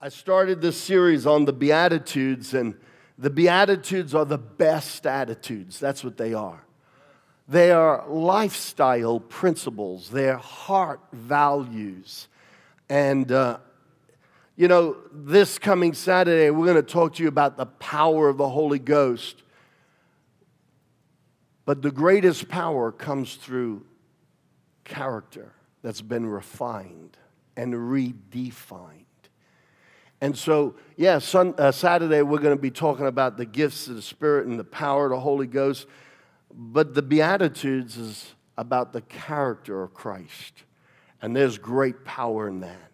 I started this series on the Beatitudes, and the Beatitudes are the best attitudes. That's what they are. They are lifestyle principles, they're heart values. And, uh, you know, this coming Saturday, we're going to talk to you about the power of the Holy Ghost. But the greatest power comes through character that's been refined and redefined. And so, yeah, sun, uh, Saturday we're going to be talking about the gifts of the Spirit and the power of the Holy Ghost. But the Beatitudes is about the character of Christ. And there's great power in that.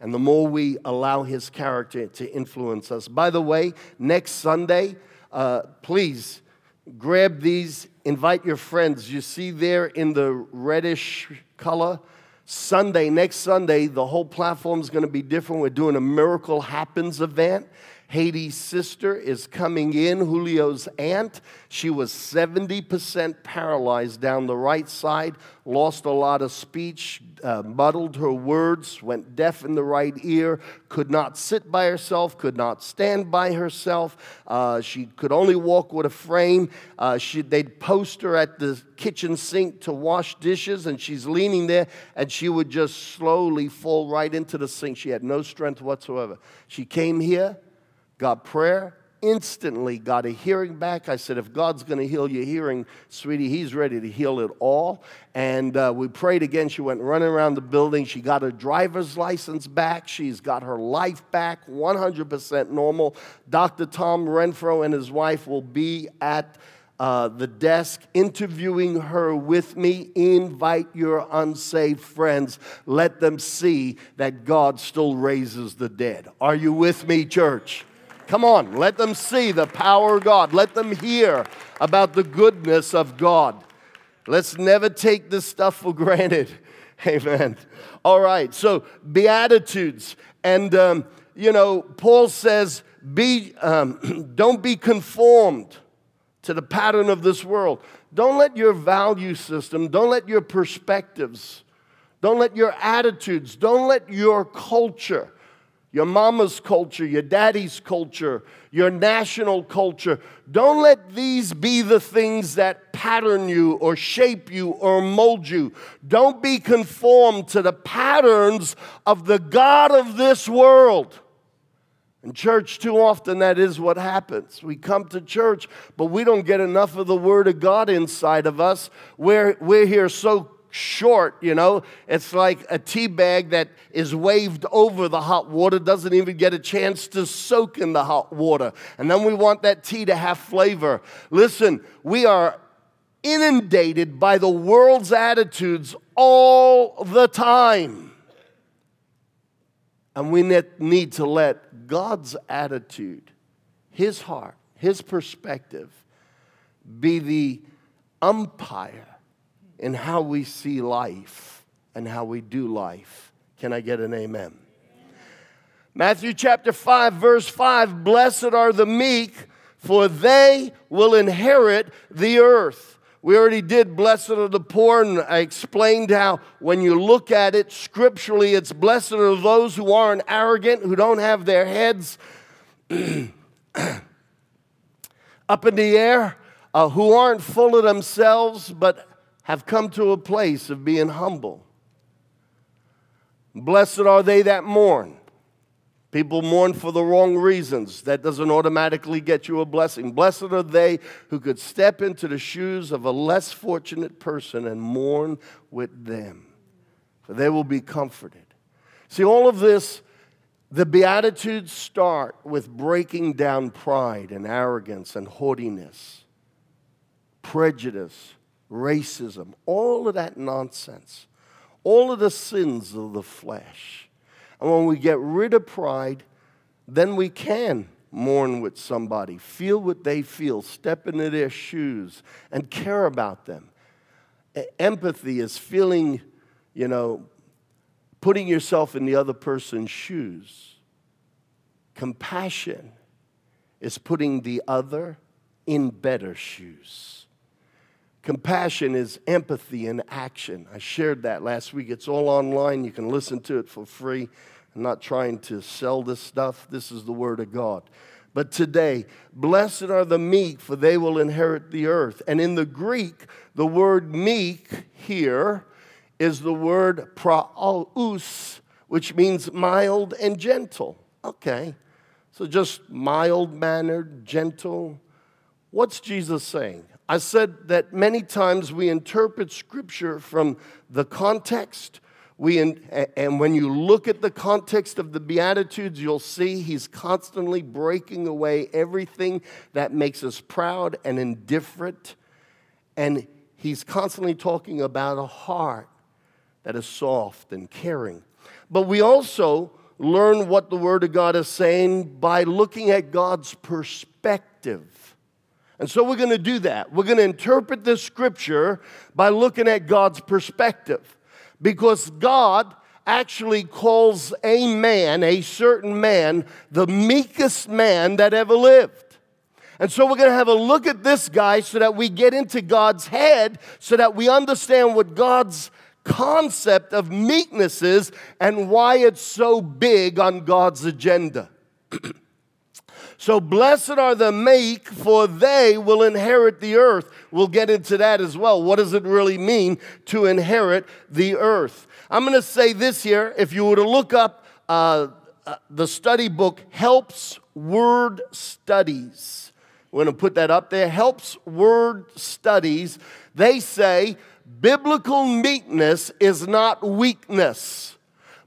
And the more we allow his character to influence us. By the way, next Sunday, uh, please grab these, invite your friends. You see there in the reddish color, Sunday, next Sunday, the whole platform is going to be different. We're doing a Miracle Happens event. Haiti's sister is coming in, Julio's aunt. She was 70% paralyzed down the right side, lost a lot of speech, uh, muddled her words, went deaf in the right ear, could not sit by herself, could not stand by herself. Uh, she could only walk with a frame. Uh, she, they'd post her at the kitchen sink to wash dishes, and she's leaning there, and she would just slowly fall right into the sink. She had no strength whatsoever. She came here got prayer, instantly got a hearing back. I said, if God's going to heal your hearing, sweetie, He's ready to heal it all. And uh, we prayed again. She went running around the building. She got her driver's license back. She's got her life back, 100% normal. Dr. Tom Renfro and his wife will be at uh, the desk interviewing her with me. Invite your unsaved friends. Let them see that God still raises the dead. Are you with me, church? Come on, let them see the power of God. Let them hear about the goodness of God. Let's never take this stuff for granted. Amen. All right, so Beatitudes. And, um, you know, Paul says, be, um, don't be conformed to the pattern of this world. Don't let your value system, don't let your perspectives, don't let your attitudes, don't let your culture your mama's culture, your daddy's culture, your national culture. Don't let these be the things that pattern you or shape you or mold you. Don't be conformed to the patterns of the God of this world. In church, too often, that is what happens. We come to church, but we don't get enough of the Word of God inside of us. We're, we're here so short, you know. It's like a tea bag that is waved over the hot water, doesn't even get a chance to soak in the hot water. And then we want that tea to have flavor. Listen, we are inundated by the world's attitudes all the time. And we need to let God's attitude, His heart, His perspective be the umpire in how we see life and how we do life. Can I get an amen? Matthew chapter 5, verse 5 Blessed are the meek, for they will inherit the earth. We already did blessed are the poor, and I explained how when you look at it scripturally, it's blessed are those who aren't arrogant, who don't have their heads up in the air, uh, who aren't full of themselves, but have come to a place of being humble. Blessed are they that mourn. People mourn for the wrong reasons. That doesn't automatically get you a blessing. Blessed are they who could step into the shoes of a less fortunate person and mourn with them, for they will be comforted. See, all of this, the Beatitudes start with breaking down pride and arrogance and haughtiness, prejudice, racism, all of that nonsense, all of the sins of the flesh. And when we get rid of pride, then we can mourn with somebody, feel what they feel, step into their shoes, and care about them. Empathy is feeling, you know, putting yourself in the other person's shoes. Compassion is putting the other in better shoes. Compassion is empathy in action. I shared that last week. It's all online. You can listen to it for free. I'm not trying to sell this stuff. This is the Word of God. But today, blessed are the meek, for they will inherit the earth. And in the Greek, the word meek here is the word praus, which means mild and gentle. Okay, so just mild mannered, gentle. What's Jesus saying? I said that many times we interpret scripture from the context we in, and when you look at the context of the Beatitudes, you'll see he's constantly breaking away everything that makes us proud and indifferent. And he's constantly talking about a heart that is soft and caring. But we also learn what the Word of God is saying by looking at God's perspective. And so we're going to do that. We're going to interpret this scripture by looking at God's perspective because God actually calls a man, a certain man, the meekest man that ever lived. And so we're going to have a look at this guy so that we get into God's head, so that we understand what God's concept of meekness is and why it's so big on God's agenda. So, blessed are the meek, for they will inherit the earth. We'll get into that as well. What does it really mean to inherit the earth? I'm going to say this here. If you were to look up uh, uh, the study book, Helps Word Studies, we're going to put that up there. Helps Word Studies. They say biblical meekness is not weakness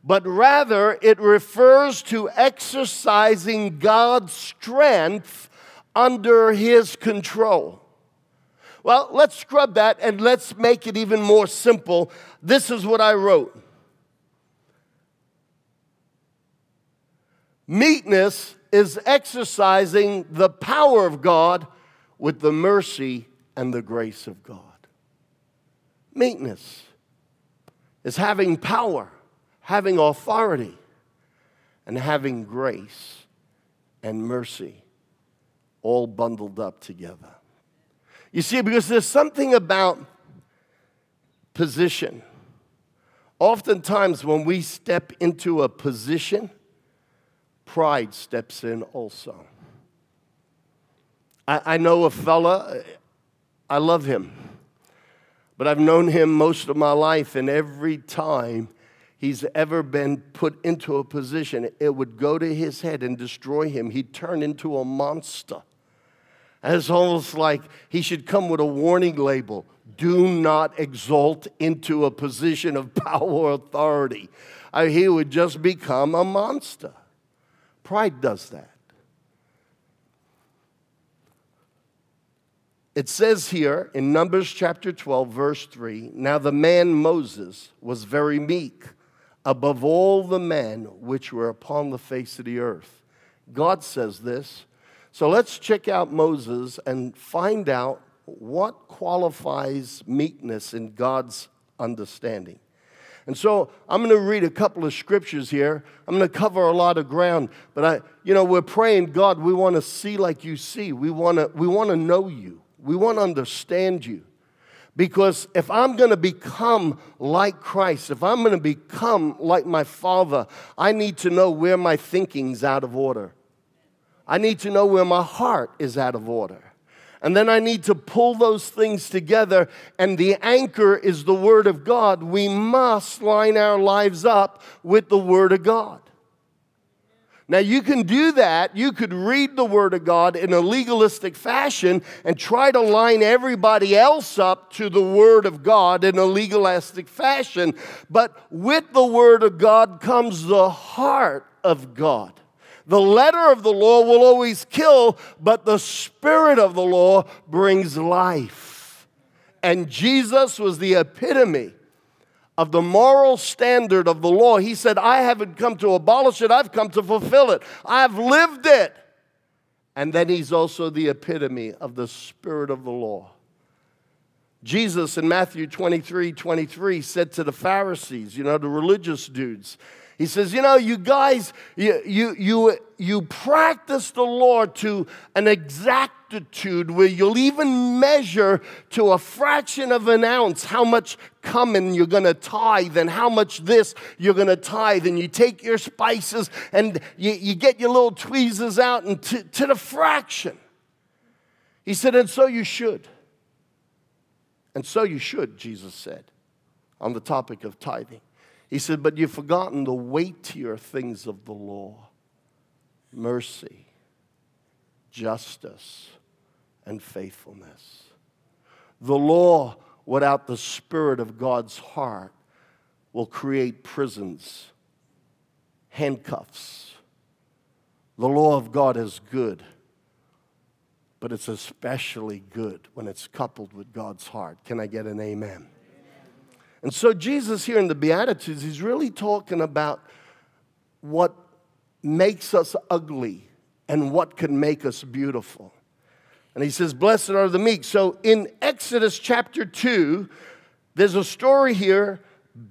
but rather it refers to exercising God's strength under His control. Well, let's scrub that and let's make it even more simple. This is what I wrote Meekness is exercising the power of God with the mercy and the grace of God. Meekness is having power having authority and having grace and mercy all bundled up together. You see, because there's something about position. Oftentimes, when we step into a position, pride steps in also. I, I know a fella, I love him, but I've known him most of my life, and every time he's ever been put into a position, it would go to his head and destroy him. He'd turn into a monster. And it's almost like he should come with a warning label do not exalt into a position of power or authority. Uh, he would just become a monster. Pride does that. It says here in Numbers chapter 12, verse 3 Now the man Moses was very meek above all the men which were upon the face of the earth. God says this. So let's check out Moses and find out what qualifies meekness in God's understanding. And so I'm going to read a couple of scriptures here. I'm going to cover a lot of ground, but I, you know, we're praying, God, we want to see like you see. We want to, we want to know you. We want to understand you. Because if I'm going to become like Christ, if I'm going to become like my Father, I need to know where my thinking's out of order. I need to know where my heart is out of order. And then I need to pull those things together, and the anchor is the Word of God. We must line our lives up with the Word of God. Now, you can do that. You could read the Word of God in a legalistic fashion and try to line everybody else up to the Word of God in a legalistic fashion. But with the Word of God comes the heart of God. The letter of the law will always kill, but the Spirit of the law brings life. And Jesus was the epitome of the moral standard of the law. He said, I haven't come to abolish it, I've come to fulfill it. I've lived it. And then he's also the epitome of the spirit of the law. Jesus in Matthew 23 23 said to the Pharisees, you know, the religious dudes, He says, You know, you guys, you, you, you, you practice the law to an exactitude where you'll even measure to a fraction of an ounce how much cumin you're going to tithe and how much this you're going to tithe. And you take your spices and you, you get your little tweezers out and to, to the fraction. He said, And so you should. And so you should, Jesus said, on the topic of tithing. He said, But you've forgotten the weightier things of the law mercy, justice, and faithfulness. The law without the Spirit of God's heart will create prisons, handcuffs. The law of God is good but it's especially good when it's coupled with God's heart. Can I get an amen? And so, Jesus here in the Beatitudes, he's really talking about what makes us ugly and what can make us beautiful. And he says, Blessed are the meek. So, in Exodus chapter 2, there's a story here.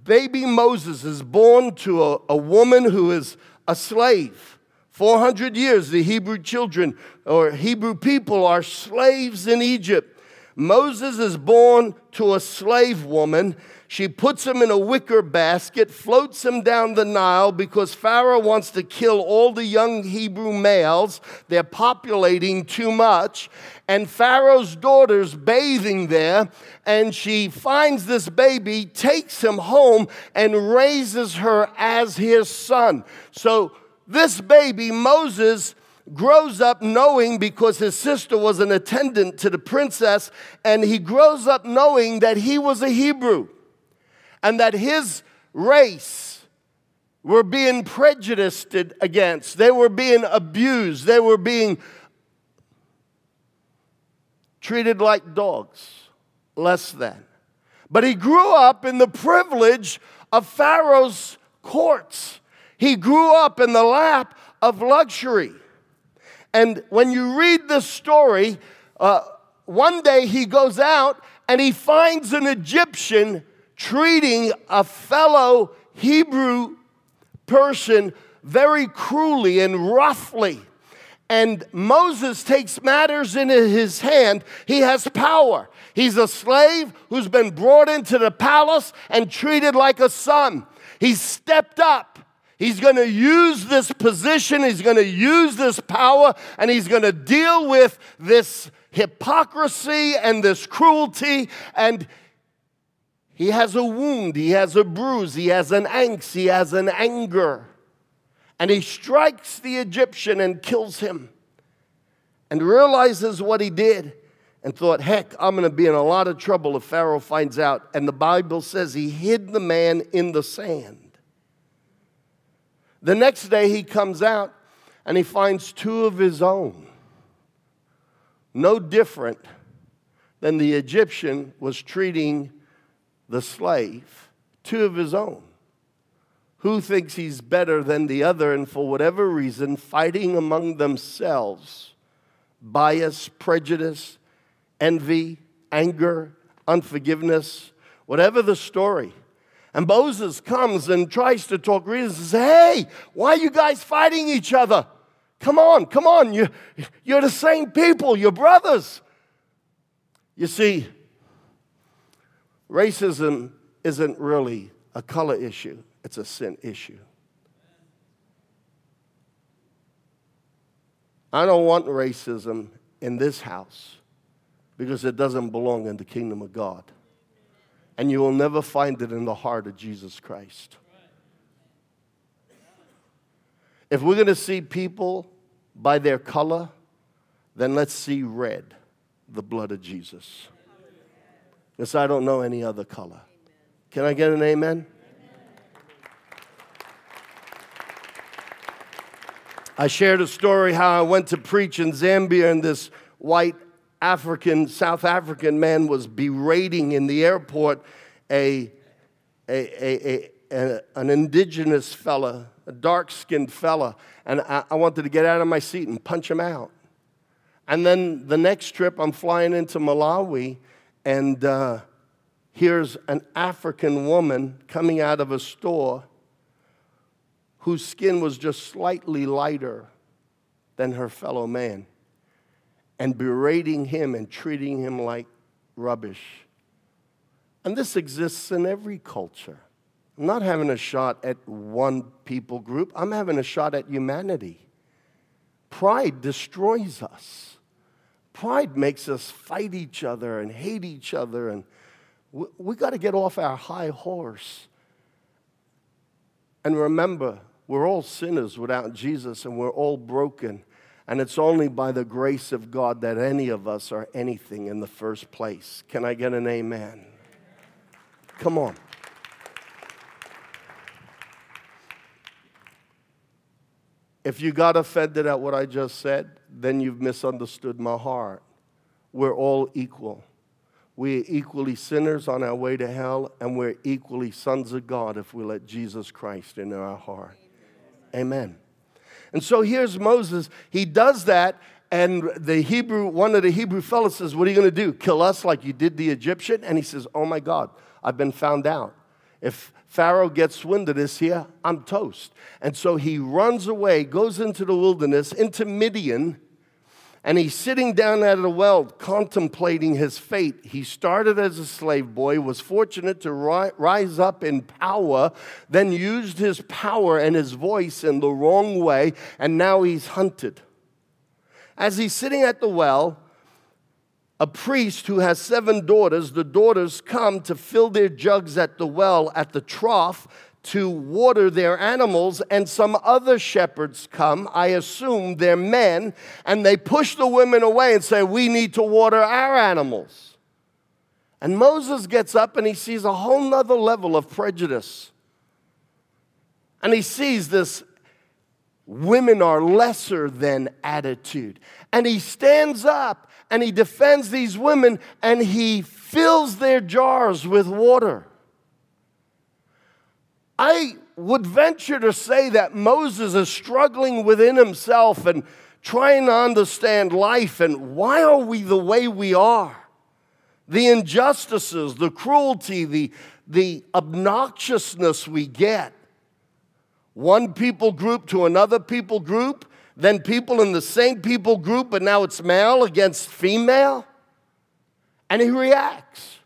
Baby Moses is born to a, a woman who is a slave. 400 years, the Hebrew children or Hebrew people are slaves in Egypt. Moses is born to a slave woman. She puts him in a wicker basket, floats him down the Nile because Pharaoh wants to kill all the young Hebrew males. They're populating too much. And Pharaoh's daughter's bathing there, and she finds this baby, takes him home, and raises her as his son. So, this baby, Moses, grows up knowing because his sister was an attendant to the princess, and he grows up knowing that he was a Hebrew and that his race were being prejudiced against. They were being abused. They were being treated like dogs, less than. But he grew up in the privilege of Pharaoh's courts. He grew up in the lap of luxury. And when you read this story, uh, one day he goes out and he finds an Egyptian treating a fellow Hebrew person very cruelly and roughly. And Moses takes matters into his hand. He has power. He's a slave who's been brought into the palace and treated like a son. He's stepped up He's going to use this position, he's going to use this power, and he's going to deal with this hypocrisy and this cruelty. And he has a wound, he has a bruise, he has an angst, he has an anger. And he strikes the Egyptian and kills him and realizes what he did and thought, heck, I'm going to be in a lot of trouble if Pharaoh finds out. And the Bible says he hid the man in the sand. The next day he comes out and he finds two of his own. No different than the Egyptian was treating the slave, two of his own. Who thinks he's better than the other, and for whatever reason, fighting among themselves bias, prejudice, envy, anger, unforgiveness, whatever the story. And Moses comes and tries to talk reason says, Hey, why are you guys fighting each other? Come on, come on. You, you're the same people, you're brothers. You see, racism isn't really a color issue, it's a sin issue. I don't want racism in this house because it doesn't belong in the kingdom of God and you will never find it in the heart of Jesus Christ. If we're going to see people by their color, then let's see red, the blood of Jesus. Because I don't know any other color. Can I get an amen? I shared a story how I went to preach in Zambia and this white African, South African man was berating in the airport a, a, a, a an indigenous fella, a dark skinned fella, and I, I wanted to get out of my seat and punch him out. And then the next trip, I'm flying into Malawi, and uh, here's an African woman coming out of a store whose skin was just slightly lighter than her fellow man and berating him and treating him like rubbish. And this exists in every culture. I'm not having a shot at one people group, I'm having a shot at humanity. Pride destroys us. Pride makes us fight each other and hate each other. And we, we got to get off our high horse. And remember, we're all sinners without Jesus and we're all broken. And it's only by the grace of God that any of us are anything in the first place. Can I get an amen? Come on. If you got offended at what I just said, then you've misunderstood my heart. We're all equal. We're equally sinners on our way to hell, and we're equally sons of God if we let Jesus Christ into our heart. Amen. And so here's Moses. He does that, and the Hebrew, one of the Hebrew fellows says, What are you going to do? Kill us like you did the Egyptian? And he says, Oh my God, I've been found out. If Pharaoh gets wind of this here, I'm toast. And so he runs away, goes into the wilderness, into Midian, and he's sitting down at a well contemplating his fate. He started as a slave boy, was fortunate to ri- rise up in power, then used his power and his voice in the wrong way, and now he's hunted. As he's sitting at the well, a priest who has seven daughters, the daughters come to fill their jugs at the well at the trough to water their animals, and some other shepherds come. I assume they're men, and they push the women away and say, We need to water our animals. And Moses gets up and he sees a whole nother level of prejudice. And he sees this women are lesser than attitude. And he stands up and he defends these women and he fills their jars with water. I would venture to say that Moses is struggling within himself and trying to understand life and why are we the way we are? The injustices, the cruelty, the, the obnoxiousness we get. One people group to another people group, then people in the same people group, but now it's male against female. And he reacts.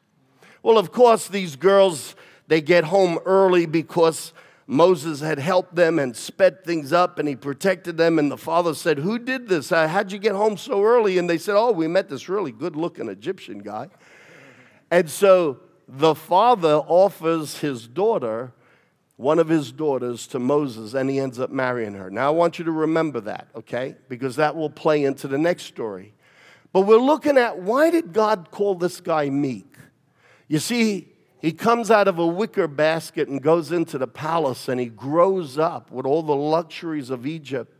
Well, of course, these girls they get home early because Moses had helped them and sped things up and he protected them. And the father said, Who did this? How'd you get home so early? And they said, Oh, we met this really good looking Egyptian guy. And so the father offers his daughter, one of his daughters, to Moses, and he ends up marrying her. Now, I want you to remember that, okay? Because that will play into the next story. But we're looking at why did God call this guy meek? You see, he comes out of a wicker basket and goes into the palace and he grows up with all the luxuries of Egypt,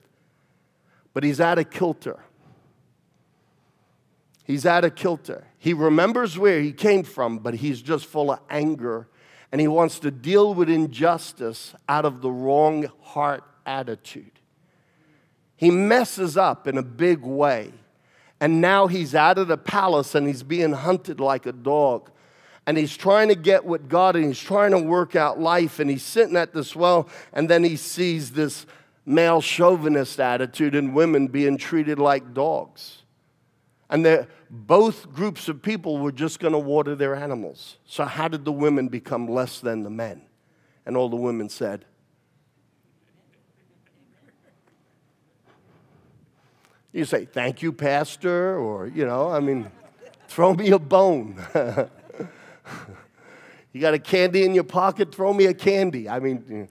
but he's out of kilter. He's out of kilter. He remembers where he came from, but he's just full of anger and he wants to deal with injustice out of the wrong heart attitude. He messes up in a big way. And now he's out of the palace and he's being hunted like a dog and he's trying to get with God and he's trying to work out life and he's sitting at this well and then he sees this male chauvinist attitude in women being treated like dogs. And that both groups of people were just going to water their animals. So, how did the women become less than the men? And all the women said, You say, Thank you, Pastor, or, you know, I mean, throw me a bone. you got a candy in your pocket? Throw me a candy. I mean,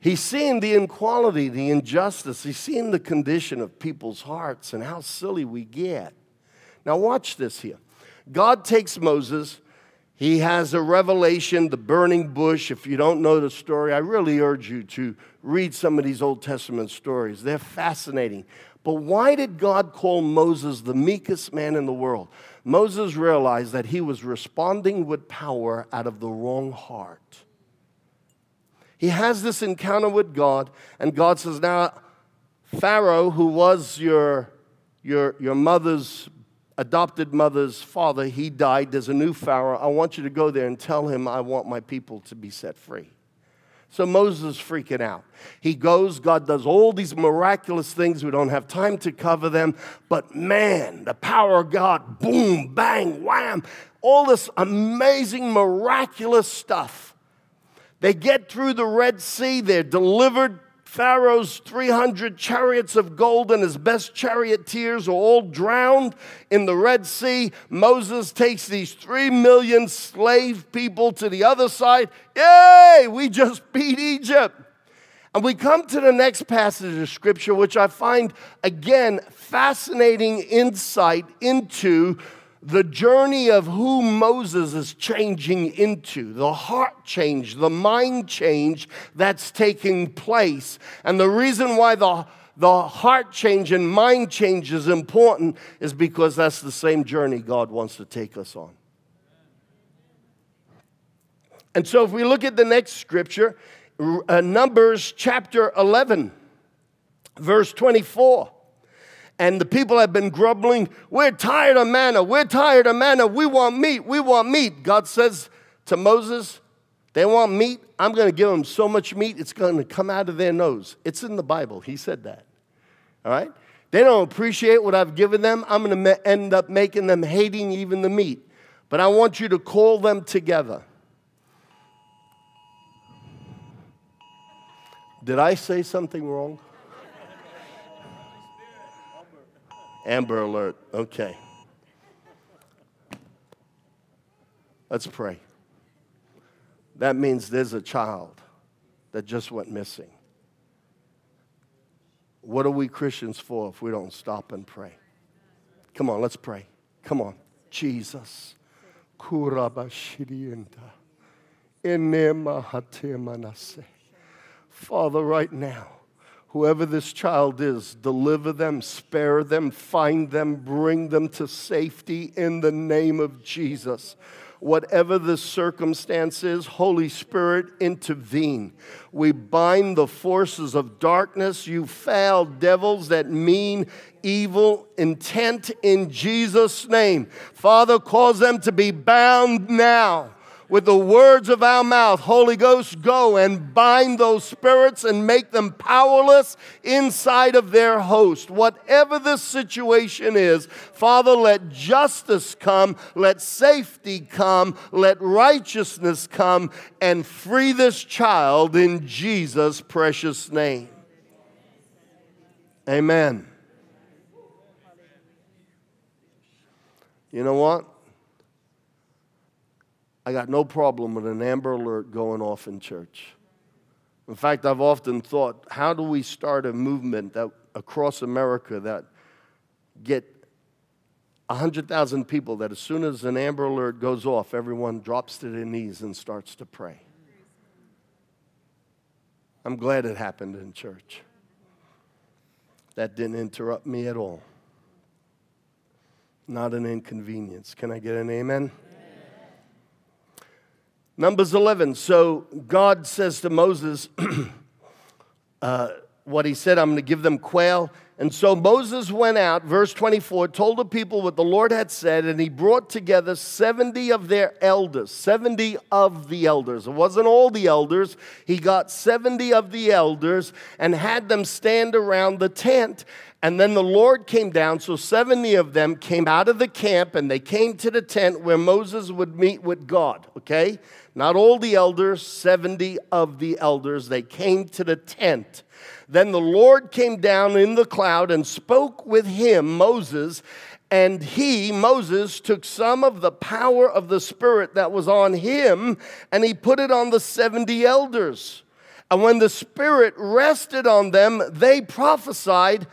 he's seeing the inequality, the injustice. He's seeing the condition of people's hearts and how silly we get. Now, watch this here. God takes Moses. He has a revelation, the burning bush. If you don't know the story, I really urge you to read some of these Old Testament stories. They're fascinating. But why did God call Moses the meekest man in the world? Moses realized that he was responding with power out of the wrong heart. He has this encounter with God, and God says, Now, Pharaoh, who was your, your, your mother's, adopted mother's father, he died. There's a new Pharaoh. I want you to go there and tell him, I want my people to be set free. So Moses is freaking out. He goes, God does all these miraculous things. We don't have time to cover them. But man, the power of God, boom, bang, wham, all this amazing, miraculous stuff. They get through the Red Sea, they're delivered Pharaoh's 300 chariots of gold and his best charioteers are all drowned in the Red Sea. Moses takes these three million slave people to the other side. Yay, we just beat Egypt. And we come to the next passage of scripture, which I find again fascinating insight into the journey of who Moses is changing into, the heart change, the mind change that's taking place. And the reason why the, the heart change and mind change is important is because that's the same journey God wants to take us on. And so if we look at the next scripture, uh, Numbers chapter 11, verse 24 and the people have been grumbling, We're tired of manna, we're tired of manna, we want meat, we want meat. God says to Moses, They want meat, I'm going to give them so much meat, it's going to come out of their nose. It's in the Bible, He said that. All right? They don't appreciate what I've given them, I'm going to end up making them hating even the meat. But I want you to call them together. Did I say something wrong? Amber alert. Okay. Let's pray. That means there's a child that just went missing. What are we Christians for if we don't stop and pray? Come on, let's pray. Come on. Jesus. Father, right now, Whoever this child is, deliver them, spare them, find them, bring them to safety in the name of Jesus. Whatever the circumstance is, Holy Spirit, intervene. We bind the forces of darkness, you foul devils that mean evil intent in Jesus' name. Father, cause them to be bound now with the words of our mouth, Holy Ghost, go and bind those spirits and make them powerless inside of their host. Whatever the situation is, Father, let justice come, let safety come, let righteousness come, and free this child in Jesus' precious name. Amen. You know what? I got no problem with an Amber Alert going off in church. In fact, I've often thought, how do we start a movement that across America that get 100,000 people that as soon as an Amber Alert goes off, everyone drops to their knees and starts to pray? I'm glad it happened in church. That didn't interrupt me at all. Not an inconvenience. Can I get an amen? Numbers 11. So God says to Moses, uh, what he said, I'm going to give them quail. And so Moses went out, verse 24, told the people what the Lord had said, and he brought together 70 of their elders. 70 of the elders. It wasn't all the elders. He got 70 of the elders and had them stand around the tent. And then the Lord came down, so 70 of them came out of the camp and they came to the tent where Moses would meet with God, okay? Not all the elders, 70 of the elders, they came to the tent. Then the Lord came down in the cloud and spoke with him, Moses, and he, Moses, took some of the power of the Spirit that was on him and he put it on the 70 elders. And when the Spirit rested on them, they prophesied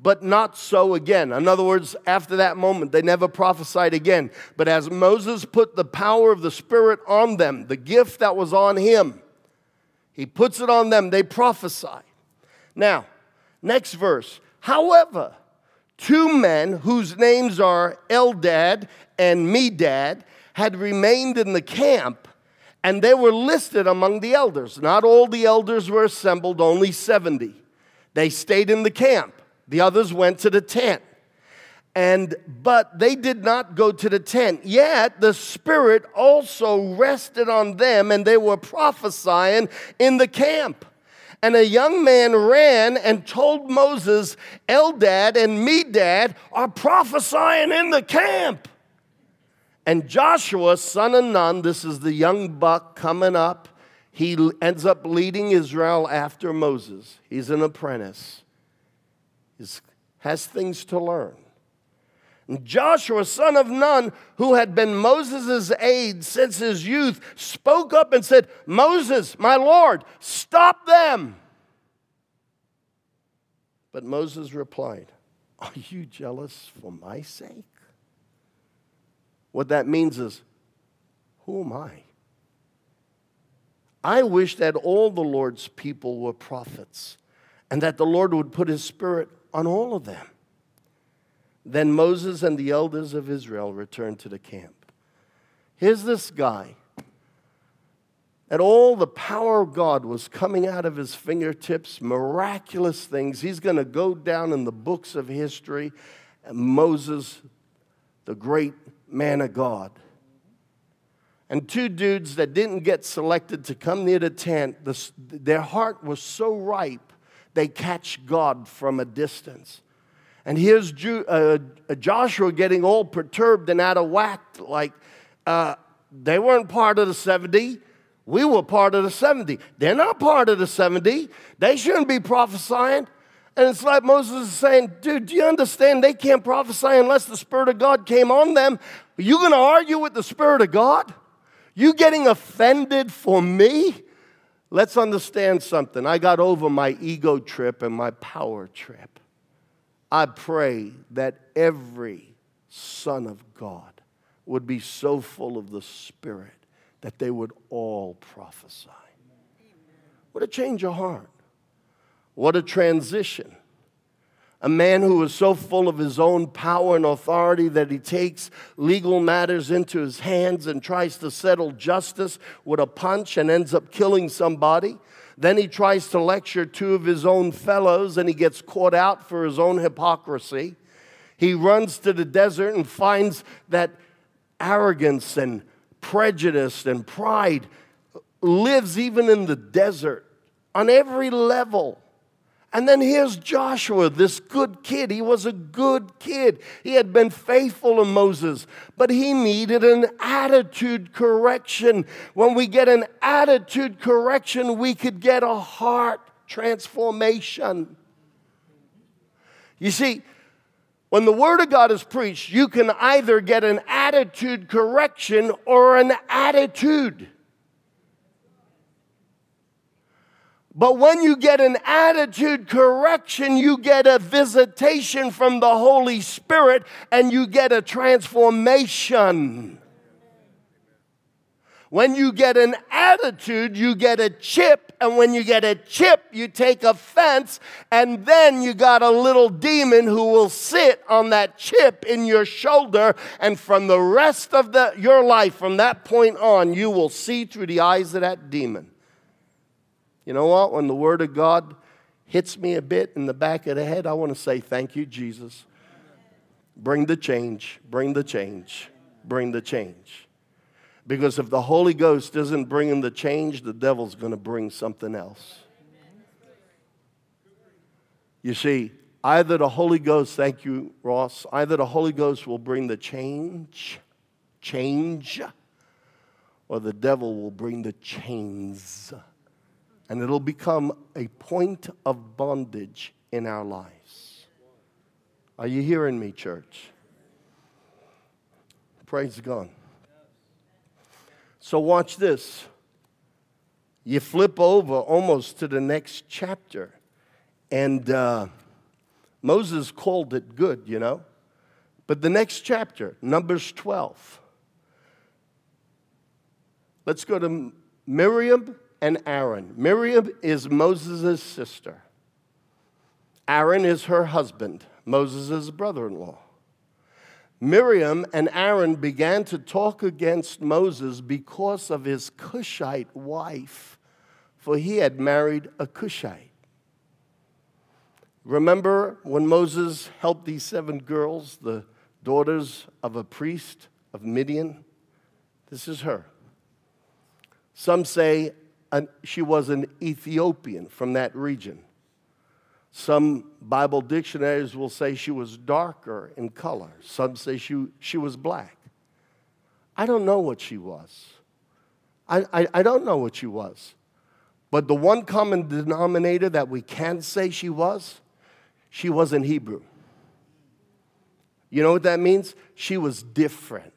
but not so again. In other words, after that moment, they never prophesied again. But as Moses put the power of the Spirit on them, the gift that was on him, he puts it on them, they prophesy. Now, next verse. However, two men whose names are Eldad and Medad had remained in the camp, and they were listed among the elders. Not all the elders were assembled, only 70. They stayed in the camp. The others went to the tent. And but they did not go to the tent. Yet the Spirit also rested on them, and they were prophesying in the camp. And a young man ran and told Moses, Eldad and Medad are prophesying in the camp. And Joshua, son of Nun, this is the young buck coming up, he ends up leading Israel after Moses. He's an apprentice, he has things to learn. Joshua, son of Nun, who had been Moses' aide since his youth, spoke up and said, Moses, my Lord, stop them. But Moses replied, Are you jealous for my sake? What that means is, Who am I? I wish that all the Lord's people were prophets and that the Lord would put his spirit on all of them. Then Moses and the elders of Israel returned to the camp. Here's this guy. And all the power of God was coming out of his fingertips, miraculous things. He's going to go down in the books of history. Moses, the great man of God. And two dudes that didn't get selected to come near the tent, the, their heart was so ripe, they catch God from a distance. And here's Ju, uh, Joshua getting all perturbed and out of whack, like uh, they weren't part of the 70. We were part of the 70. They're not part of the 70. They shouldn't be prophesying. And it's like Moses is saying, dude, do you understand? They can't prophesy unless the Spirit of God came on them. Are you going to argue with the Spirit of God? You getting offended for me? Let's understand something. I got over my ego trip and my power trip. I pray that every son of God would be so full of the Spirit that they would all prophesy. What a change of heart. What a transition. A man who is so full of his own power and authority that he takes legal matters into his hands and tries to settle justice with a punch and ends up killing somebody. Then he tries to lecture two of his own fellows and he gets caught out for his own hypocrisy. He runs to the desert and finds that arrogance and prejudice and pride lives even in the desert on every level. And then here's Joshua, this good kid. He was a good kid. He had been faithful to Moses, but he needed an attitude correction. When we get an attitude correction, we could get a heart transformation. You see, when the Word of God is preached, you can either get an attitude correction or an attitude. But when you get an attitude correction, you get a visitation from the Holy Spirit and you get a transformation. When you get an attitude, you get a chip, and when you get a chip, you take offense, and then you got a little demon who will sit on that chip in your shoulder, and from the rest of the, your life, from that point on, you will see through the eyes of that demon. You know what? When the Word of God hits me a bit in the back of the head, I want to say, Thank you, Jesus. Bring the change, bring the change, bring the change. Because if the Holy Ghost isn't bringing the change, the devil's going to bring something else. You see, either the Holy Ghost, thank you, Ross, either the Holy Ghost will bring the change, change, or the devil will bring the chains and it'll become a point of bondage in our lives. Are you hearing me, church? Praise God. So, watch this. You flip over almost to the next chapter, and uh, Moses called it good, you know. But the next chapter, Numbers 12. Let's go to Miriam and Aaron. Miriam is Moses' sister. Aaron is her husband, Moses' brother in law. Miriam and Aaron began to talk against Moses because of his Cushite wife, for he had married a Cushite. Remember when Moses helped these seven girls, the daughters of a priest of Midian? This is her. Some say an, she was an Ethiopian from that region. Some Bible dictionaries will say she was darker in color. Some say she, she was black. I don't know what she was. I, I, I don't know what she was. But the one common denominator that we can say she was, she wasn't Hebrew. You know what that means? She was different.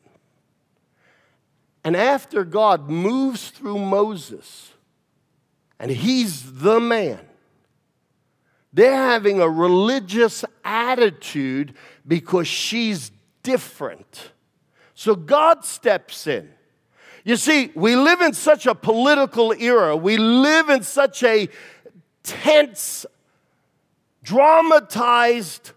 And after God moves through Moses, and he's the man, they're having a religious attitude because she's different. So God steps in. You see, we live in such a political era, we live in such a tense, dramatized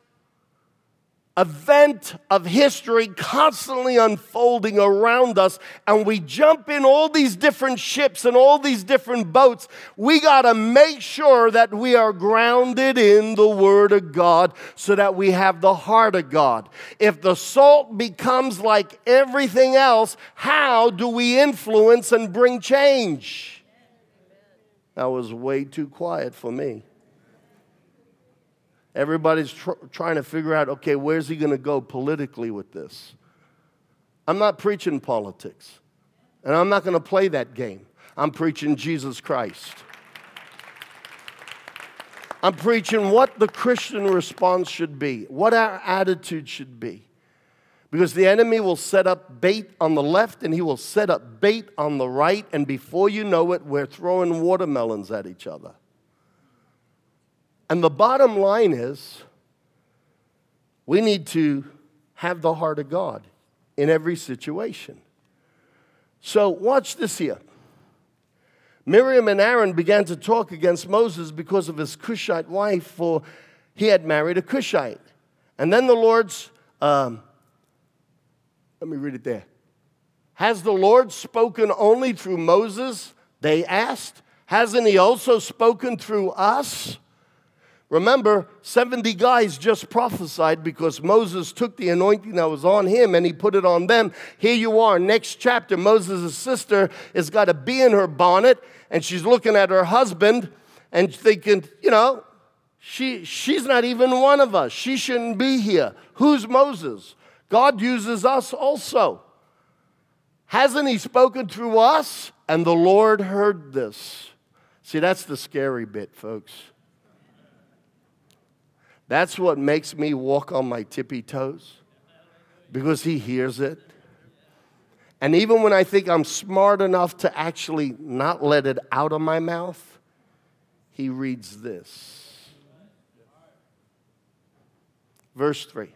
event of history constantly unfolding around us, and we jump in all these different ships and all these different boats, we got to make sure that we are grounded in the Word of God so that we have the heart of God. If the salt becomes like everything else, how do we influence and bring change? That was way too quiet for me. Everybody's tr- trying to figure out okay, where's he going to go politically with this? I'm not preaching politics, and I'm not going to play that game. I'm preaching Jesus Christ. I'm preaching what the Christian response should be, what our attitude should be. Because the enemy will set up bait on the left and he will set up bait on the right, and before you know it, we're throwing watermelons at each other. And the bottom line is we need to have the heart of God in every situation. So, watch this here. Miriam and Aaron began to talk against Moses because of his Cushite wife, for he had married a Cushite. And then the Lord's, um, let me read it there. Has the Lord spoken only through Moses? They asked. Hasn't he also spoken through us? Remember, 70 guys just prophesied because Moses took the anointing that was on him and he put it on them. Here you are, next chapter. Moses' sister has got a bee in her bonnet and she's looking at her husband and thinking, you know, she, she's not even one of us. She shouldn't be here. Who's Moses? God uses us also. Hasn't he spoken through us? And the Lord heard this. See, that's the scary bit, folks. That's what makes me walk on my tippy toes because he hears it. And even when I think I'm smart enough to actually not let it out of my mouth, he reads this. Verse 3.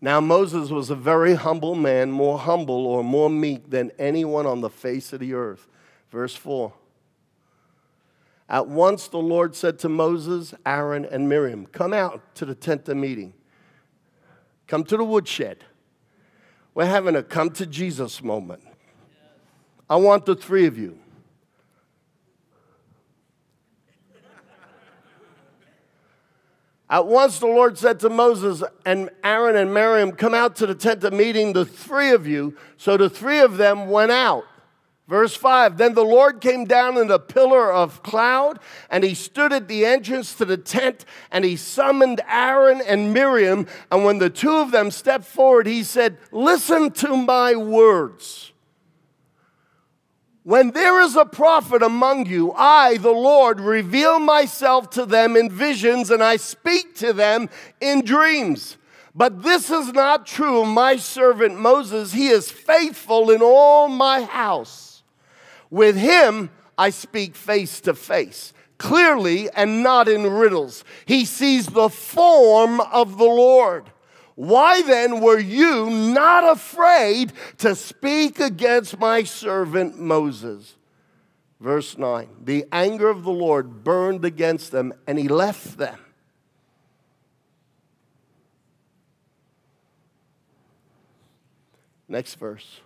Now, Moses was a very humble man, more humble or more meek than anyone on the face of the earth. Verse 4. At once the Lord said to Moses, Aaron, and Miriam, Come out to the tent of meeting. Come to the woodshed. We're having a come to Jesus moment. I want the three of you. At once the Lord said to Moses and Aaron and Miriam, Come out to the tent of meeting, the three of you. So the three of them went out. Verse 5 Then the Lord came down in a pillar of cloud, and he stood at the entrance to the tent, and he summoned Aaron and Miriam. And when the two of them stepped forward, he said, Listen to my words. When there is a prophet among you, I, the Lord, reveal myself to them in visions, and I speak to them in dreams. But this is not true of my servant Moses. He is faithful in all my house. With him, I speak face to face, clearly and not in riddles. He sees the form of the Lord. Why then were you not afraid to speak against my servant Moses? Verse 9 The anger of the Lord burned against them, and he left them. Next verse.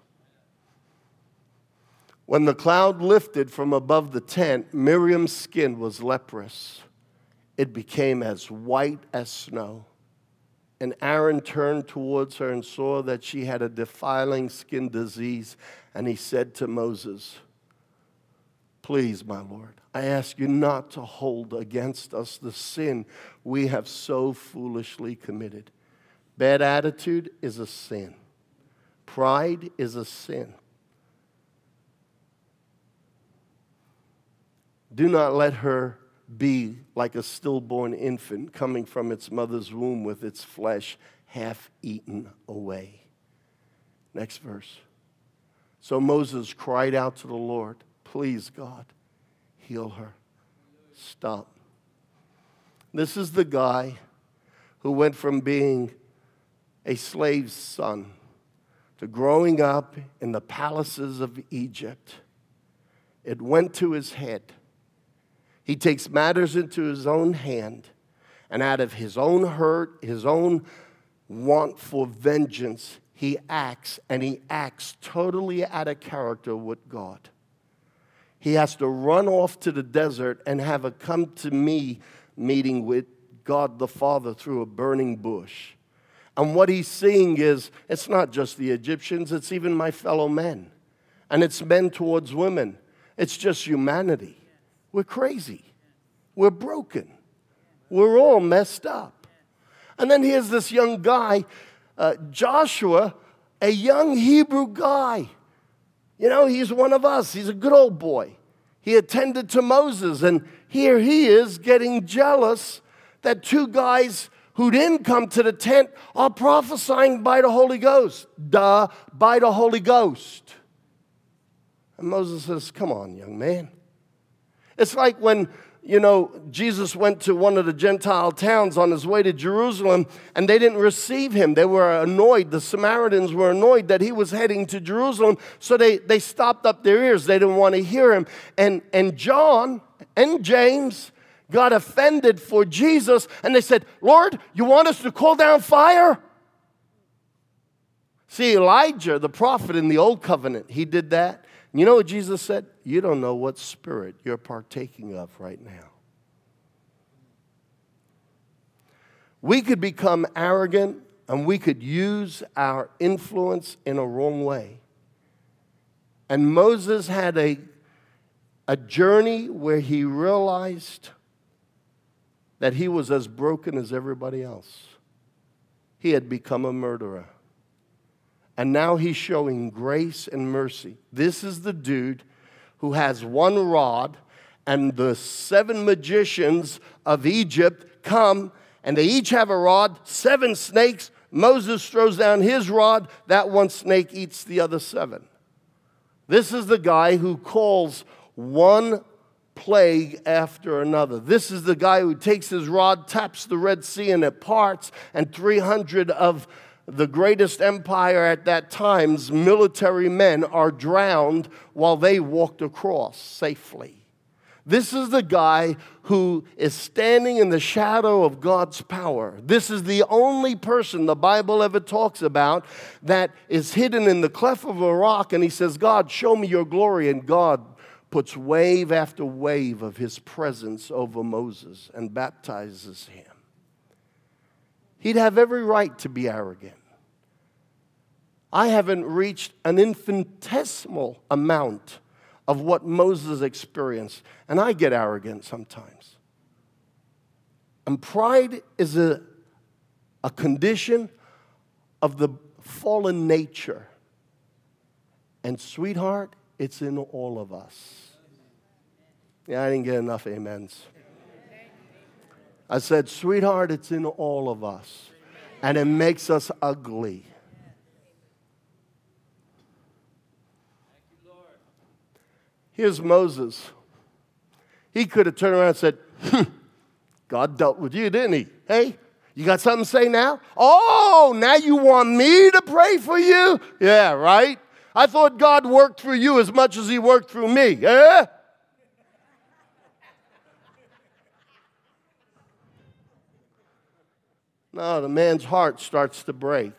When the cloud lifted from above the tent, Miriam's skin was leprous. it became as white as snow. And Aaron turned towards her and saw that she had a defiling skin disease. And he said to Moses, Please, my Lord, I ask you not to hold against us the sin we have so foolishly committed. Bad attitude is a sin, pride is a sin. Do not let her be like a stillborn infant coming from its mother's womb with its flesh half eaten away. Next verse. So Moses cried out to the Lord, Please, God, heal her. Stop. This is the guy who went from being a slave's son to growing up in the palaces of Egypt. It went to his head he takes matters into his own hand, and out of his own hurt, his own want for vengeance, he acts, and he acts totally out of character with God. He has to run off to the desert and have a come to me meeting with God the Father through a burning bush. And what he's seeing is it's not just the Egyptians, it's even my fellow men. And it's men towards women. It's just humanity. We're crazy. We're broken. We're all messed up. And then here's this young guy, uh, Joshua, a young Hebrew guy. You know, he's one of us. He's a good old boy. He attended to Moses, and here he is getting jealous that two guys who didn't come to the tent are prophesying by the Holy Ghost. Duh, by the Holy Ghost. And Moses says, Come on, young man. It's like when, you know, Jesus went to one of the Gentile towns on his way to Jerusalem and they didn't receive him. They were annoyed. The Samaritans were annoyed that he was heading to Jerusalem. So they, they stopped up their ears. They didn't want to hear him. And, and John and James got offended for Jesus and they said, Lord, you want us to call down fire? See, Elijah, the prophet in the old covenant, he did that. You know what Jesus said? You don't know what spirit you're partaking of right now. We could become arrogant and we could use our influence in a wrong way. And Moses had a, a journey where he realized that he was as broken as everybody else. He had become a murderer. And now he's showing grace and mercy. This is the dude who has one rod, and the seven magicians of Egypt come, and they each have a rod, seven snakes. Moses throws down his rod, that one snake eats the other seven. This is the guy who calls one plague after another. This is the guy who takes his rod, taps the Red Sea, and it parts, and 300 of the greatest empire at that time's military men are drowned while they walked across safely. This is the guy who is standing in the shadow of God's power. This is the only person the Bible ever talks about that is hidden in the cleft of a rock, and he says, God, show me your glory. And God puts wave after wave of his presence over Moses and baptizes him. He'd have every right to be arrogant. I haven't reached an infinitesimal amount of what Moses experienced, and I get arrogant sometimes. And pride is a, a condition of the fallen nature. And, sweetheart, it's in all of us. Yeah, I didn't get enough amens. I said, sweetheart, it's in all of us. And it makes us ugly. Here's Moses. He could have turned around and said, hmm, God dealt with you, didn't he? Hey, you got something to say now? Oh, now you want me to pray for you? Yeah, right? I thought God worked for you as much as he worked through me. Eh? No, the man's heart starts to break.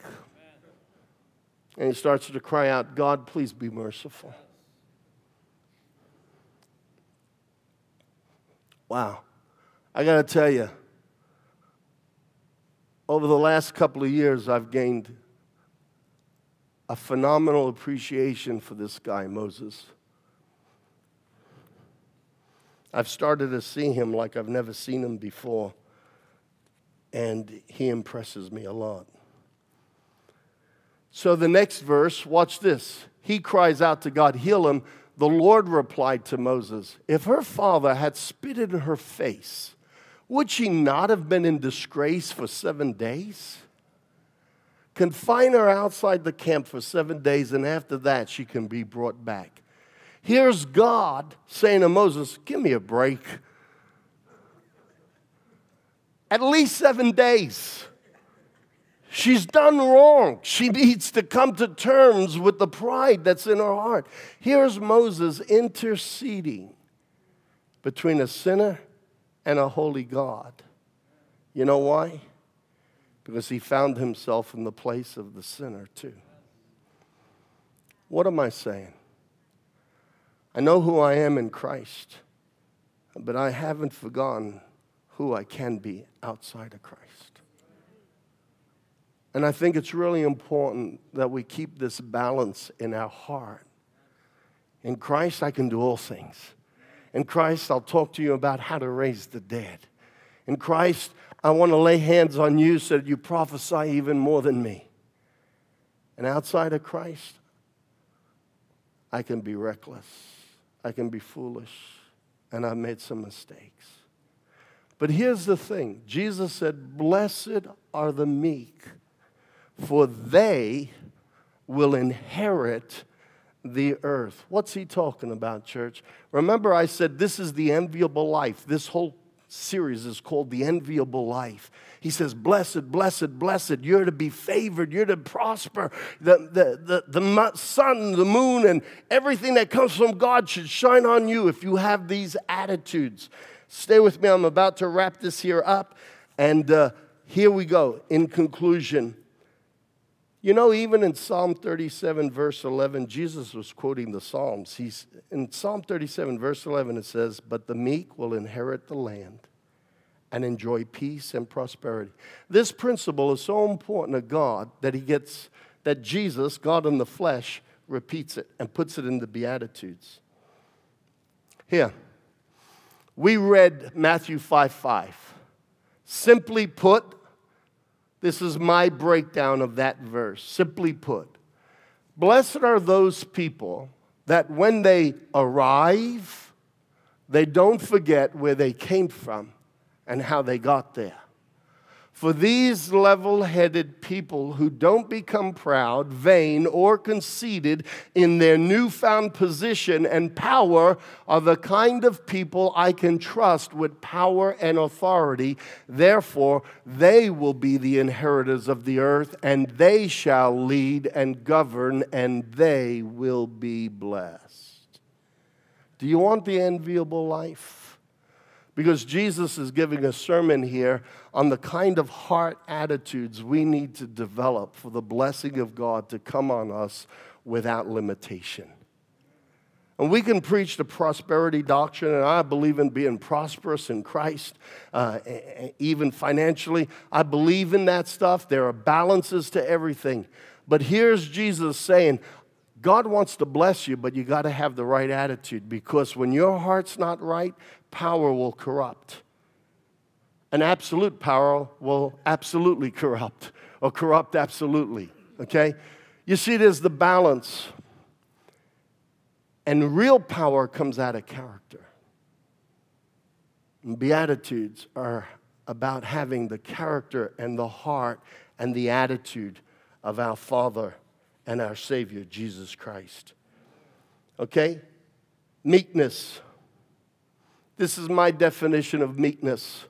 And he starts to cry out, God, please be merciful. Wow. I got to tell you, over the last couple of years, I've gained a phenomenal appreciation for this guy, Moses. I've started to see him like I've never seen him before, and he impresses me a lot. So, the next verse, watch this. He cries out to God, heal him. The Lord replied to Moses, If her father had spit in her face, would she not have been in disgrace for seven days? Confine her outside the camp for seven days, and after that, she can be brought back. Here's God saying to Moses, Give me a break. At least seven days. She's done wrong. She needs to come to terms with the pride that's in her heart. Here's Moses interceding between a sinner and a holy God. You know why? Because he found himself in the place of the sinner, too. What am I saying? I know who I am in Christ, but I haven't forgotten who I can be outside of Christ. And I think it's really important that we keep this balance in our heart. In Christ, I can do all things. In Christ, I'll talk to you about how to raise the dead. In Christ, I want to lay hands on you so that you prophesy even more than me. And outside of Christ, I can be reckless. I can be foolish, and I've made some mistakes. But here's the thing Jesus said, Blessed are the meek, for they will inherit the earth. What's he talking about, church? Remember, I said this is the enviable life. This whole series is called The Enviable Life. He says, Blessed, blessed, blessed. You're to be favored. You're to prosper. The, the, the, the sun, the moon, and everything that comes from God should shine on you if you have these attitudes. Stay with me. I'm about to wrap this here up. And uh, here we go. In conclusion, you know, even in Psalm 37, verse 11, Jesus was quoting the Psalms. He's, in Psalm 37, verse 11, it says, But the meek will inherit the land and enjoy peace and prosperity. This principle is so important to God that he gets, that Jesus, God in the flesh, repeats it and puts it in the Beatitudes. Here, we read Matthew 5 5. Simply put, this is my breakdown of that verse. Simply put, blessed are those people that when they arrive, they don't forget where they came from and how they got there. For these level headed people who don't become proud, vain, or conceited in their newfound position and power are the kind of people I can trust with power and authority. Therefore, they will be the inheritors of the earth, and they shall lead and govern, and they will be blessed. Do you want the enviable life? Because Jesus is giving a sermon here on the kind of heart attitudes we need to develop for the blessing of God to come on us without limitation. And we can preach the prosperity doctrine, and I believe in being prosperous in Christ, uh, even financially. I believe in that stuff. There are balances to everything. But here's Jesus saying, God wants to bless you, but you got to have the right attitude because when your heart's not right, power will corrupt. An absolute power will absolutely corrupt, or corrupt absolutely. Okay? You see, there's the balance. And real power comes out of character. And Beatitudes are about having the character and the heart and the attitude of our Father and our Savior, Jesus Christ. Okay? Meekness. This is my definition of meekness.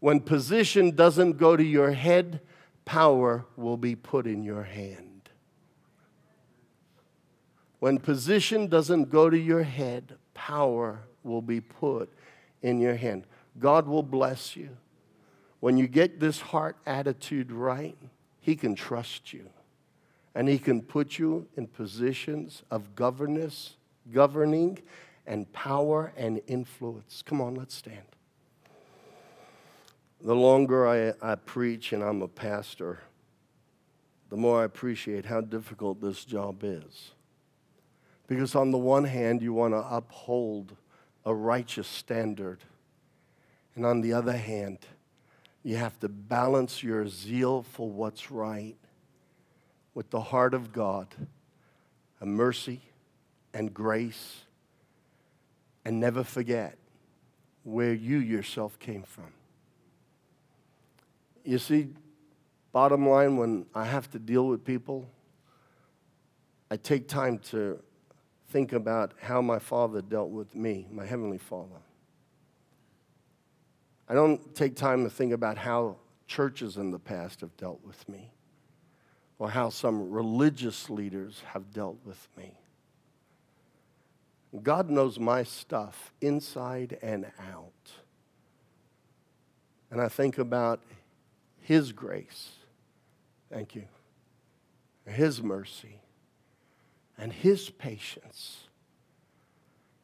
When position doesn't go to your head, power will be put in your hand. When position doesn't go to your head, power will be put in your hand. God will bless you. When you get this heart attitude right, He can trust you. And He can put you in positions of governance, governing and power and influence. Come on, let's stand. The longer I, I preach and I'm a pastor, the more I appreciate how difficult this job is. Because, on the one hand, you want to uphold a righteous standard, and on the other hand, you have to balance your zeal for what's right with the heart of God, a mercy and grace, and never forget where you yourself came from. You see, bottom line, when I have to deal with people, I take time to think about how my father dealt with me, my heavenly father. I don't take time to think about how churches in the past have dealt with me or how some religious leaders have dealt with me. God knows my stuff inside and out. And I think about His grace. Thank you. His mercy and His patience.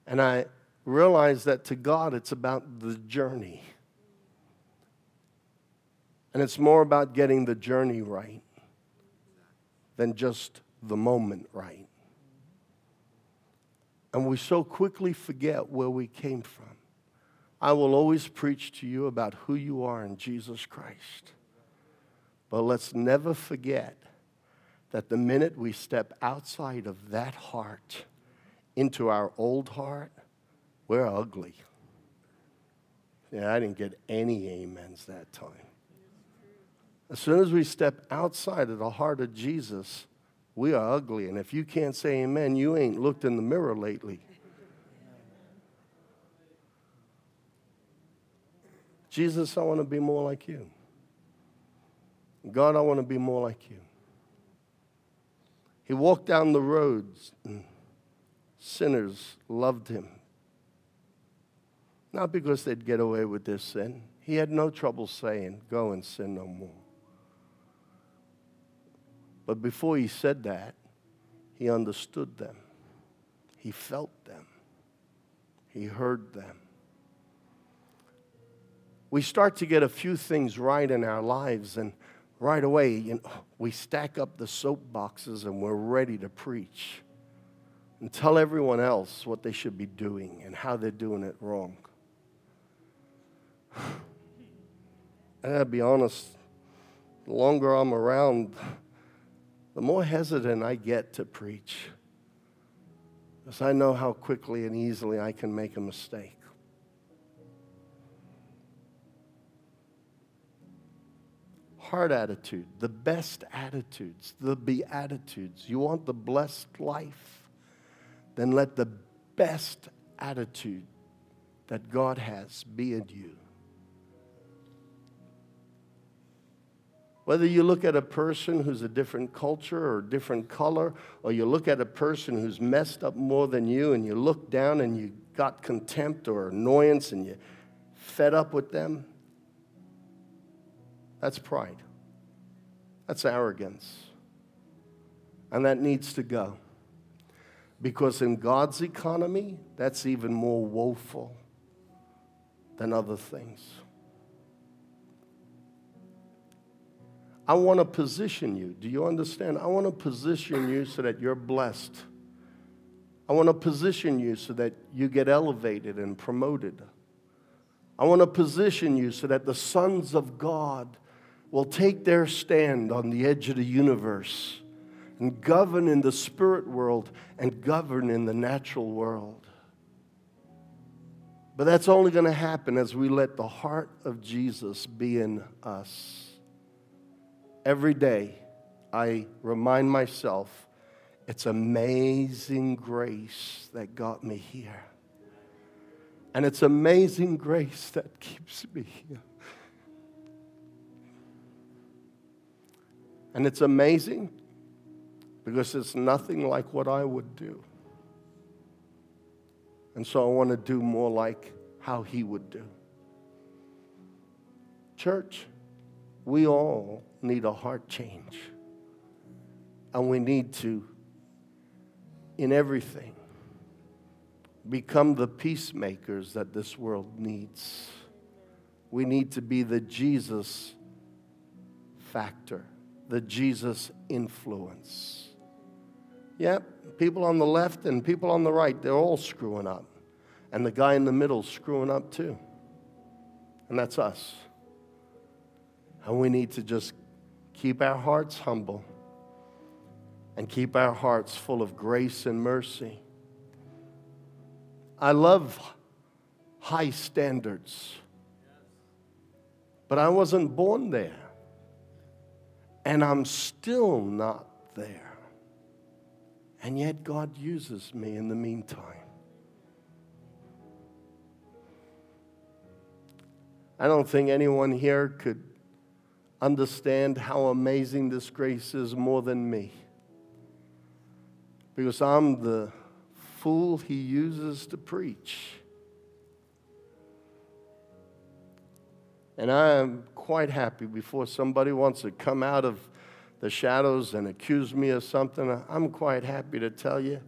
And I realize that to God, it's about the journey. And it's more about getting the journey right than just the moment right. And we so quickly forget where we came from. I will always preach to you about who you are in Jesus Christ. But let's never forget that the minute we step outside of that heart into our old heart, we're ugly. Yeah, I didn't get any amens that time. As soon as we step outside of the heart of Jesus, we are ugly. And if you can't say amen, you ain't looked in the mirror lately. Jesus, I want to be more like you. God, I want to be more like you. He walked down the roads, and sinners loved him. Not because they'd get away with their sin. He had no trouble saying, Go and sin no more. But before he said that, he understood them, he felt them, he heard them. We start to get a few things right in our lives, and right away, you know, we stack up the soapboxes and we're ready to preach and tell everyone else what they should be doing and how they're doing it wrong. I gotta be honest, the longer I'm around, the more hesitant I get to preach. Because I know how quickly and easily I can make a mistake. Heart attitude, the best attitudes, the beatitudes. You want the blessed life? Then let the best attitude that God has be in you. Whether you look at a person who's a different culture or different color, or you look at a person who's messed up more than you and you look down and you got contempt or annoyance and you fed up with them, that's pride. That's arrogance. And that needs to go. Because in God's economy, that's even more woeful than other things. I want to position you. Do you understand? I want to position you so that you're blessed. I want to position you so that you get elevated and promoted. I want to position you so that the sons of God will take their stand on the edge of the universe and govern in the spirit world and govern in the natural world. But that's only going to happen as we let the heart of Jesus be in us every day, I remind myself it's amazing grace that got me here. And it's amazing grace that keeps me here. And it's amazing because it's nothing like what I would do. And so I want to do more like how he would do. Church, we all need a heart change. And we need to, in everything, become the peacemakers that this world needs. we need to be the Jesus factor, the Jesus influence. Yep, people on the left and people on the right, they're all screwing up. And the guy in the middle screwing up too. And that's us. And we need to just keep our hearts humble and keep our hearts full of grace and mercy. I love high standards, but I wasn't born there. And I'm still not there. And yet God uses me in the meantime. I don't think anyone here could understand how amazing this grace is more than me. Because I'm the fool he uses to preach. And I am quite happy before somebody wants to come out of the shadows and accuse me of something. I'm quite happy to tell you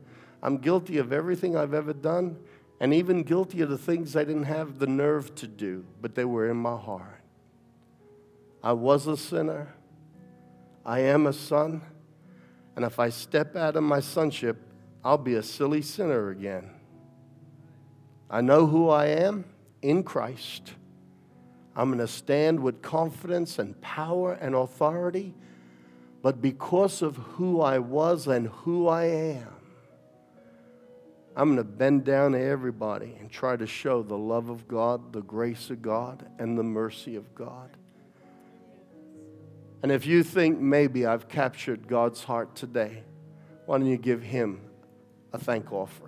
I'm guilty of everything I've ever done, and even guilty of the things I didn't have the nerve to do, but they were in my heart. I was a sinner. I am a son. And if I step out of my sonship, I'll be a silly sinner again. I know who I am in Christ. I'm going to stand with confidence and power and authority. But because of who I was and who I am, I'm going to bend down to everybody and try to show the love of God, the grace of God, and the mercy of God. And if you think maybe I've captured God's heart today, why don't you give Him a thank offering?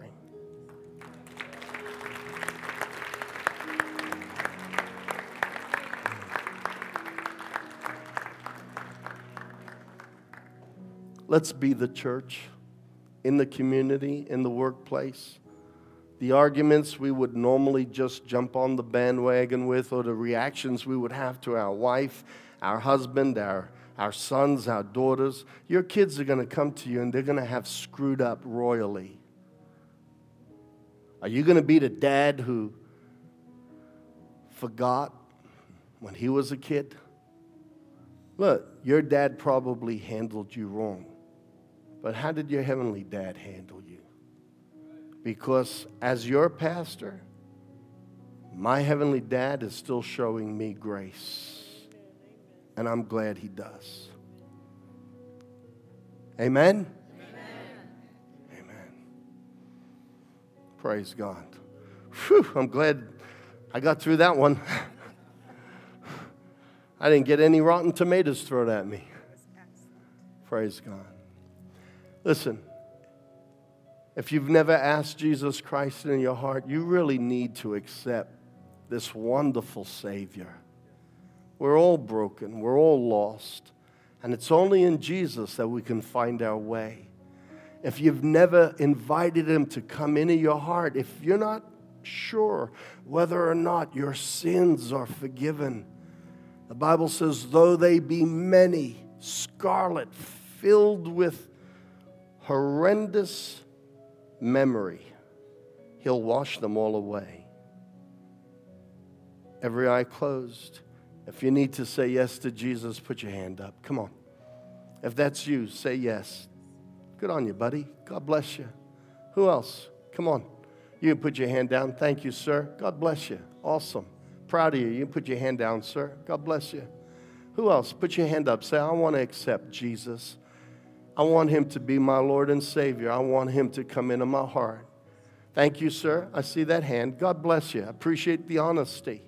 Let's be the church in the community, in the workplace. The arguments we would normally just jump on the bandwagon with, or the reactions we would have to our wife, our husband, our, our sons, our daughters. Your kids are going to come to you and they're going to have screwed up royally. Are you going to be the dad who forgot when he was a kid? Look, your dad probably handled you wrong. But how did your heavenly dad handle you? Because as your pastor, my heavenly dad is still showing me grace. And I'm glad he does. Amen? Amen. Amen. Praise God. Whew, I'm glad I got through that one. I didn't get any rotten tomatoes thrown at me. Praise God. Listen, if you've never asked Jesus Christ in your heart, you really need to accept this wonderful Savior. We're all broken, we're all lost, and it's only in Jesus that we can find our way. If you've never invited Him to come into your heart, if you're not sure whether or not your sins are forgiven, the Bible says, though they be many, scarlet, filled with horrendous memory, He'll wash them all away. Every eye closed. If you need to say yes to Jesus, put your hand up. Come on. If that's you, say yes. Good on you, buddy. God bless you. Who else? Come on. You can put your hand down. Thank you, sir. God bless you. Awesome. Proud of you. You can put your hand down, sir. God bless you. Who else? Put your hand up. Say, I want to accept Jesus. I want him to be my Lord and Savior. I want him to come into my heart. Thank you, sir. I see that hand. God bless you. I appreciate the honesty.